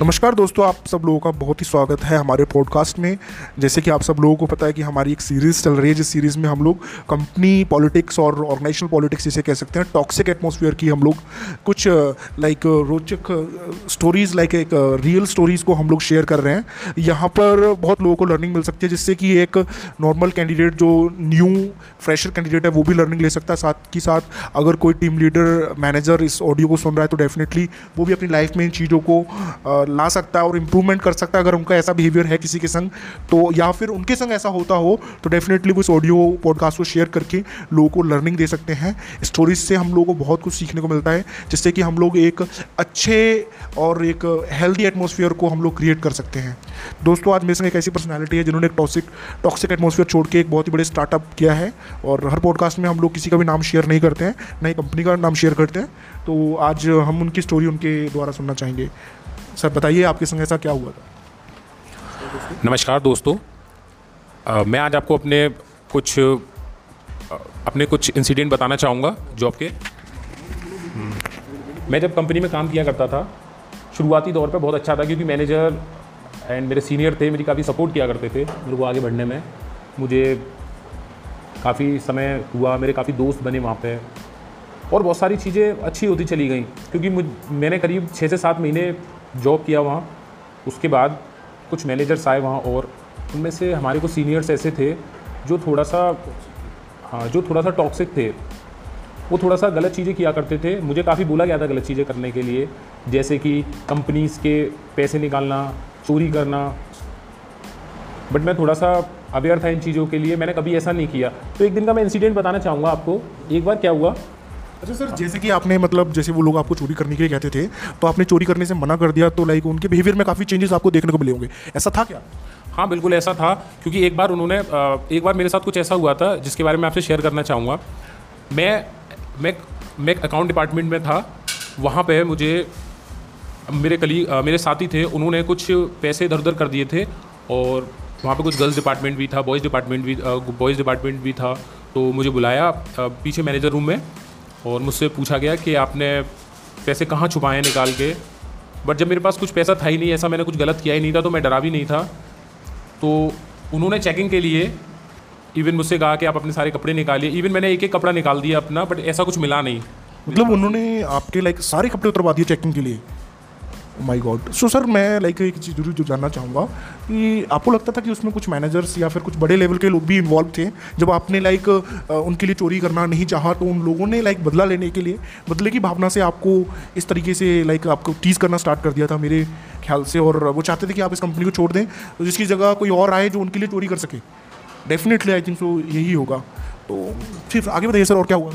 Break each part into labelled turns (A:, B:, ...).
A: नमस्कार दोस्तों, आप सब लोगों का बहुत ही स्वागत है हमारे पॉडकास्ट में। जैसे कि आप सब लोगों को पता है कि हमारी एक सीरीज़ चल रही है, जिस सीरीज़ में हम लोग कंपनी पॉलिटिक्स और ऑर्गेनाइजेशनल पॉलिटिक्स जिसे कह सकते हैं टॉक्सिक एटमोसफियर की हम लोग कुछ लाइक रोचक स्टोरीज़ लाइक एक रियल स्टोरीज़ को हम लोग शेयर कर रहे हैं। यहाँ पर बहुत लोगों को लर्निंग मिल सकती है, जिससे कि एक नॉर्मल कैंडिडेट जो न्यू फ्रेशर कैंडिडेट है, वो भी लर्निंग ले सकता है। साथ ही साथ अगर कोई टीम लीडर मैनेजर इस ऑडियो को सुन रहा है तो डेफिनेटली वो भी अपनी लाइफ में इन चीज़ों को ला सकता है और इम्प्रूवमेंट कर सकता है अगर उनका ऐसा बिहेवियर है किसी के संग तो या फिर उनके संग ऐसा होता हो तो डेफिनेटली वो इस ऑडियो पॉडकास्ट को शेयर करके लोगों को लर्निंग दे सकते हैं। स्टोरीज से हम लोगों को बहुत कुछ सीखने को मिलता है, जिससे कि हम लोग एक अच्छे और एक हेल्दी एटमोसफियर को हम लोग क्रिएट कर सकते हैं। दोस्तों, आज मेरे संग एक ऐसी पर्सनैलिटी है जिन्होंने एक टॉक्सिक टॉक्सिक एटमोसफियर छोड़ के एक बहुत ही बड़े स्टार्टअप किया है और हर पॉडकास्ट में हम लोग किसी का भी नाम शेयर नहीं करते हैं ना ही कंपनी का नाम शेयर करते हैं। तो आज हम उनकी स्टोरी उनके द्वारा सुनना चाहेंगे। सर बताइए आपके संग ऐसा क्या हुआ था?
B: नमस्कार दोस्तों। आ, मैं आज आपको अपने कुछ अपने कुछ इंसिडेंट बताना चाहूँगा जॉब के। मैं जब कंपनी में काम किया करता था शुरुआती दौर पे बहुत अच्छा था क्योंकि मैनेजर एंड मेरे सीनियर थे मेरी काफ़ी सपोर्ट किया करते थे मेरे को आगे बढ़ने में। मुझे काफ़ी समय हुआ मेरे काफ़ी दोस्त बने वहाँ पे और बहुत सारी चीज़ें अच्छी होती चली गई। क्योंकि मुझ मैंने करीब छः से सात महीने जॉब किया वहाँ। उसके बाद कुछ मैनेजर्स आए वहाँ और उनमें से हमारे कुछ सीनियर्स ऐसे थे जो थोड़ा सा हाँ जो थोड़ा सा टॉक्सिक थे। वो थोड़ा सा गलत चीज़ें किया करते थे। मुझे काफ़ी बोला गया था गलत चीज़ें करने के लिए। जैसे कि कंपनीज़ के पैसे निकालना, चोरी करना। बट मैं थोड़ा सा अवेयर था इन चीज़ों के लिए। मैंने कभी ऐसा नहीं किया। तो एक दिन का मैं इंसिडेंट बताना चाहूँगा आपको। एक बार क्या हुआ?
A: अच्छा सर, जैसे कि आपने मतलब जैसे वो लोग आपको चोरी करने के लिए कहते थे तो आपने चोरी करने से मना कर दिया तो लाइक उनके बिहेवियर में काफ़ी चेंजेस आपको देखने को मिले होंगे। ऐसा था क्या?
B: हाँ बिल्कुल ऐसा था, क्योंकि एक बार उन्होंने एक बार मेरे साथ कुछ ऐसा हुआ था, जिसके बारे में आपसे शेयर करना चाहूँगा। मैं मैं मैं अकाउंट डिपार्टमेंट में था, वहाँ पे मुझे मेरे कली मेरे साथी थे, उन्होंने कुछ पैसे इधर उधर कर दिए थे, और वहाँ पे कुछ गर्ल्स डिपार्टमेंट भी था बॉयज़ डिपार्टमेंट भी बॉयज़ डिपार्टमेंट भी था तो मुझे बुलाया पीछे मैनेजर रूम में और मुझसे पूछा गया कि आपने पैसे कहाँ छुपाए हैं निकाल के? बट जब मेरे पास कुछ पैसा था ही नहीं, ऐसा मैंने कुछ गलत किया ही नहीं था तो मैं डरा भी नहीं था। तो उन्होंने चेकिंग के लिए इवन मुझसे कहा कि आप अपने सारे कपड़े निकालिए। इवन मैंने एक एक कपड़ा निकाल दिया अपना बट ऐसा कुछ मिला नहीं।
A: मतलब उन्होंने आपके लाइक सारे कपड़े उतरवा दिए चेकिंग के लिए? माय गॉड सो सर मैं लाइक एक चीज़ ज़रूर जानना चाहूँगा कि आपको लगता था कि उसमें कुछ मैनेजर्स या फिर कुछ बड़े लेवल के लोग भी इन्वॉल्व थे? जब आपने लाइक उनके लिए चोरी करना नहीं चाहा तो उन लोगों ने लाइक बदला लेने के लिए, बदले की भावना से आपको इस तरीके से लाइक आपको टीज़ करना स्टार्ट कर दिया था मेरे ख्याल से? और वो चाहते थे कि आप इस कंपनी को छोड़ दें तो जिसकी जगह कोई और आए जो उनके लिए चोरी कर सके। डेफिनेटली आई थिंक सो यही होगा। तो फिर आगे बताइए सर और क्या हुआ?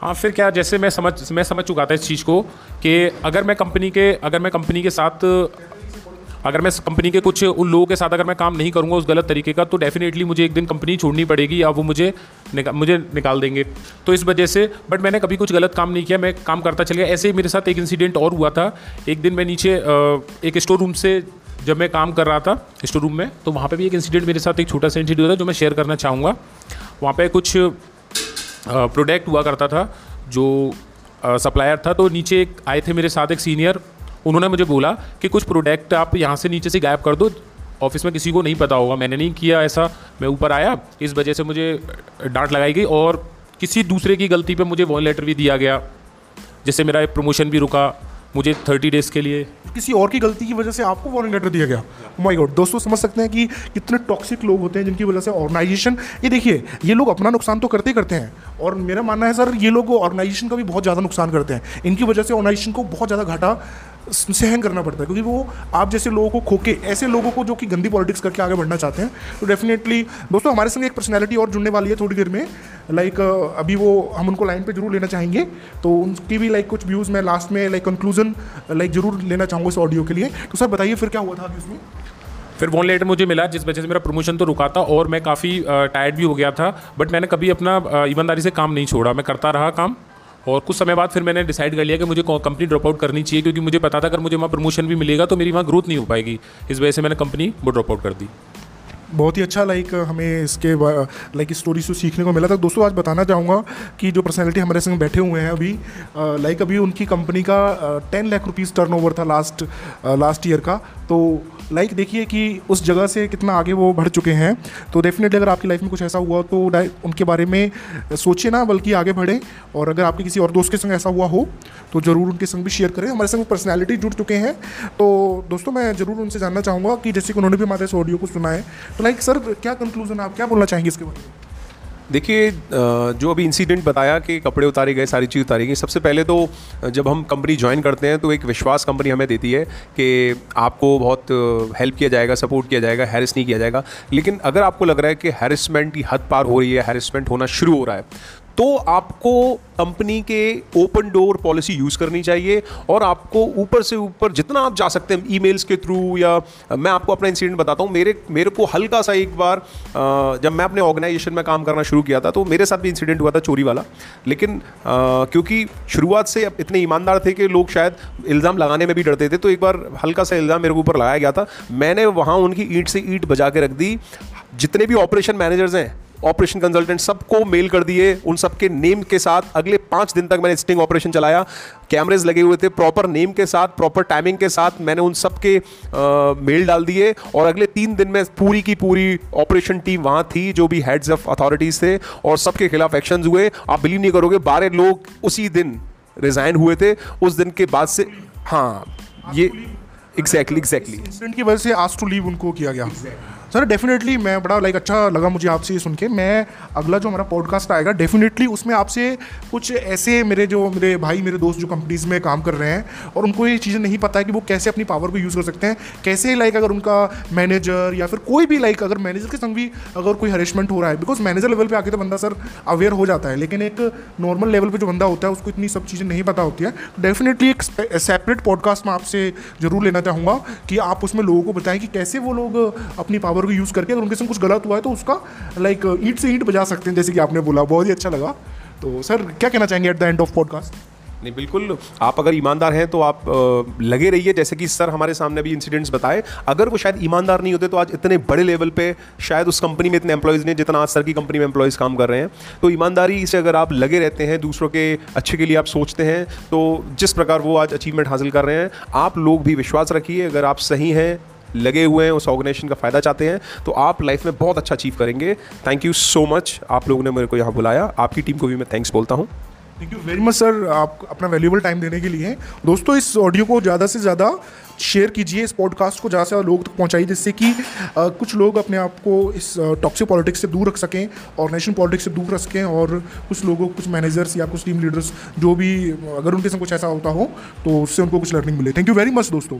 B: हाँ फिर क्या जैसे मैं समझ मैं समझ चुका था इस चीज़ को कि अगर मैं कंपनी के अगर मैं कंपनी के साथ अगर मैं कंपनी के कुछ उन लोगों के साथ अगर मैं काम नहीं करूँगा उस गलत तरीके का तो डेफिनेटली मुझे एक दिन कंपनी छोड़नी पड़ेगी या वो मुझे निका, मुझे निकाल देंगे। तो इस वजह से बट मैंने कभी कुछ गलत काम नहीं किया मैं काम करता चल गया। ऐसे ही मेरे साथ एक इंसिडेंट और हुआ था। एक दिन मैं नीचे एक स्टोर रूम से जब मैं काम कर रहा था स्टोर रूम में तो वहाँ पर भी एक इंसिडेंट मेरे साथ एक छोटा सा इंसिडेंट हुआ था जो मैं शेयर करना चाहूँगा। वहाँ पर कुछ प्रोडक्ट हुआ करता था, जो सप्लायर था तो नीचे आए थे मेरे साथ एक सीनियर उन्होंने मुझे बोला कि कुछ प्रोडक्ट आप यहाँ से नीचे से गायब कर दो ऑफ़िस में किसी को नहीं पता होगा, मैंने नहीं किया ऐसा, मैं ऊपर आया, इस वजह से मुझे डांट लगाई गई और किसी दूसरे की गलती पे मुझे वॉन लेटर भी दिया गया, जिससे मेरा प्रमोशन भी रुका। मुझे थर्टी डेज़ के लिए।
A: किसी और की गलती की वजह से आपको वार्निंग लेटर दिया गया? माय गॉड दोस्तों, समझ सकते हैं कि कितने टॉक्सिक लोग होते हैं जिनकी वजह से ऑर्गेनाइजेशन ये देखिए, ये लोग अपना नुकसान तो करते ही करते हैं, और मेरा मानना है, सर, ये लोग ऑर्गेनाइजेशन का भी बहुत ज़्यादा नुकसान करते हैं। इनकी वजह से ऑर्गेनाइजेशन को बहुत ज़्यादा घाटा सहन करना पड़ता है, क्योंकि वो आप जैसे लोगों को खोके ऐसे लोगों को जो कि गंदी पॉलिटिक्स करके आगे बढ़ना चाहते हैं तो डेफिनेटली दोस्तों हमारे संग एक पर्सनैलिटी और जुड़ने वाली है थोड़ी देर में। लाइक अभी वो हम उनको लाइन पर ज़रूर लेना चाहेंगे तो उनकी भी लाइक कुछ व्यूज़ मैं लास्ट में लाइक कंक्लूजन लाइक ज़रूर लेना चाहूँगा इस ऑडियो के लिए। तो सर बताइए फिर क्या हुआ था अभी उसमें?
B: फिर वन लेटर मुझे मिला, जिस वजह से मेरा प्रमोशन तो रुका था और मैं काफ़ी टायर्ड भी हो गया था बट मैंने कभी अपना ईमानदारी से काम नहीं छोड़ा। मैं करता रहा काम और कुछ समय बाद फिर मैंने डिसाइड कर लिया कि मुझे कंपनी ड्रॉप आउट करनी चाहिए, क्योंकि मुझे पता था अगर मुझे वहाँ प्रमोशन भी मिलेगा तो मेरी वहाँ ग्रोथ नहीं हो पाएगी। इस वजह से मैंने कंपनी वो ड्रॉप आउट कर दी।
A: बहुत ही अच्छा लाइक हमें इसके लाइक स्टोरी से सीखने को मिला था। दोस्तों, आज बताना चाहूँगा कि जो पर्सनैलिटी हमारे संग बैठे हुए हैं अभी लाइक अभी उनकी कंपनी का टेन लाख रुपीज़ टर्न था लास्ट लास्ट ईयर का। तो लाइक देखिए कि उस जगह से कितना आगे वो बढ़ चुके हैं। तो डेफिनेटली अगर आपकी लाइफ में कुछ ऐसा हुआ तो उनके बारे में सोचिए ना, बल्कि आगे बढ़ें। और अगर आपके किसी और दोस्त के संग ऐसा हुआ हो तो ज़रूर उनके संग भी शेयर करें। हमारे संग पर्सनैलिटी जुड़ चुके हैं। तो दोस्तों, मैं ज़रूर उनसे जानना चाहूँगा कि जैसे कि उन्होंने भी हमारे इस ऑडियो को सुना है तो लाइक सर क्या कंक्लूजन आप क्या बोलना चाहेंगे इसके बारे में?
C: देखिए जो अभी इंसिडेंट बताया कि कपड़े उतारे गए, सारी चीज़ उतारी गई, सबसे पहले तो जब हम कंपनी ज्वाइन करते हैं तो एक विश्वास कंपनी हमें देती है कि आपको बहुत हेल्प किया जाएगा सपोर्ट किया जाएगा हैरिस नहीं किया जाएगा। लेकिन अगर आपको लग रहा है कि हैरिसमेंट की हद पार हो रही है हैरिसमेंट होना शुरू हो रहा है तो आपको कंपनी के ओपन डोर पॉलिसी यूज़ करनी चाहिए और आपको ऊपर से ऊपर जितना आप जा सकते हैं ईमेल्स के थ्रू या मैं आपको अपना इंसिडेंट बताता हूँ। मेरे मेरे को हल्का सा एक बार जब मैं अपने ऑर्गेनाइजेशन में काम करना शुरू किया था तो मेरे साथ भी इंसिडेंट हुआ था चोरी वाला। लेकिन क्योंकि शुरुआत से इतने ईमानदार थे कि लोग शायद इल्ज़ाम लगाने में भी डरते थे तो एक बार हल्का सा इल्ज़ाम मेरे ऊपर लगाया गया था। मैंने वहाँ उनकी ईंट से ईंट बजा के रख दी। जितने भी ऑपरेशन मैनेजर्स हैं ऑपरेशन कंसल्टेंट सबको मेल कर दिए उन सबके नेम के साथ। अगले पाँच दिन तक मैंने स्टिंग ऑपरेशन चलाया। कैमरेज लगे हुए थे, प्रॉपर नेम के साथ, प्रॉपर टाइमिंग के साथ मैंने उन सबके मेल डाल दिए। और अगले तीन दिन में पूरी की पूरी ऑपरेशन टीम वहाँ थी, जो भी हेड्स ऑफ़ अथॉरिटीज़ थे और सबके खिलाफ एक्शन हुए। आप बिलीव नहीं करोगे, बारह लोग उसी दिन रिज़ाइन हुए थे। उस दिन के बाद से हाँ ये एग्जैक्टली एग्जैक्टली
A: इंसिडेंट की वजह से आज टू लीव उनको किया गया। सर डेफिनेटली मैं बड़ा लाइक अच्छा लगा मुझे आपसे सुन के। मैं अगला जो हमारा पॉडकास्ट आएगा डेफिनेटली उसमें आपसे कुछ ऐसे मेरे जो मेरे भाई, मेरे दोस्त जो कंपनीज़ में काम कर रहे हैं और उनको ये चीज़ें नहीं पता है कि वो कैसे अपनी पावर को यूज़ कर सकते हैं। कैसे लाइक अगर उनका मैनेजर या फिर कोई भी लाइक अगर मैनेजर के संग भी अगर कोई हरेसमेंट हो रहा है बिकॉज़ मैनेजर लेवल पर आके तो बंदा सर अवेयर हो जाता है, लेकिन एक नॉर्मल लेवल पर जो बंदा होता है, उसको इतनी सब चीज़ें नहीं पता होती है। डेफिनेटली एक सेपरेट पॉडकास्ट मैं आपसे ज़रूर लेना चाहूँगा कि आप उसमें लोगों को बताएँ कि कैसे वो लोग अपनी पावर को यूज़ करके अगर उनके संग कुछ गलत हुआ है तो उसका लाइक ईट से ईट बजा सकते हैं, जैसे कि आपने बोला, बहुत ही अच्छा लगा। तो सर क्या कहना चाहेंगे at the end of podcast
C: नहीं, बिल्कुल। आप अगर ईमानदार हैं तो आप लगे रहिए, जैसे कि सर हमारे सामने भी इंसिडेंट्स बताए। अगर वो शायद ईमानदार नहीं होते तो आज इतने बड़े लेवल पे शायद उस कंपनी में इतने एम्प्लॉयज़ नहीं, जितना आज सर की कंपनी में एम्प्लॉयज़ काम कर रहे हैं। तो ईमानदारी से अगर आप लगे रहते हैं दूसरों के अच्छे के लिए आप सोचते हैं तो जिस प्रकार वो आज अचीवमेंट हासिल कर रहे हैं, आप लोग भी विश्वास रखिए, अगर आप सही हैं, लगे हुए हैं, उस ऑर्गेनाइजेशन का फ़ायदा चाहते हैं तो आप लाइफ में बहुत अच्छा अचीव करेंगे। थैंक यू सो मच आप लोगों ने मेरे को यहाँ बुलाया। आपकी टीम को भी मैं थैंक्स बोलता हूँ।
A: Thank you very much sir आप अपना वैल्यूबल टाइम देने के लिए। दोस्तों, इस ऑडियो को ज़्यादा से ज़्यादा शेयर कीजिए इस पॉडकास्ट को ज़्यादा से ज़्यादा लोग तक पहुँचाइए जिससे कि कुछ लोग अपने आप को इस टॉक्सिक पॉलिटिक्स से दूर रख सकें और नेशनल पॉलिटिक्स से दूर रख सकें और कुछ लोगों, कुछ मैनेजर्स या कुछ टीम लीडर्स जो भी, अगर उनके संग कुछ ऐसा होता हो तो उससे उनको कुछ लर्निंग मिले। थैंक यू वेरी मच दोस्तों।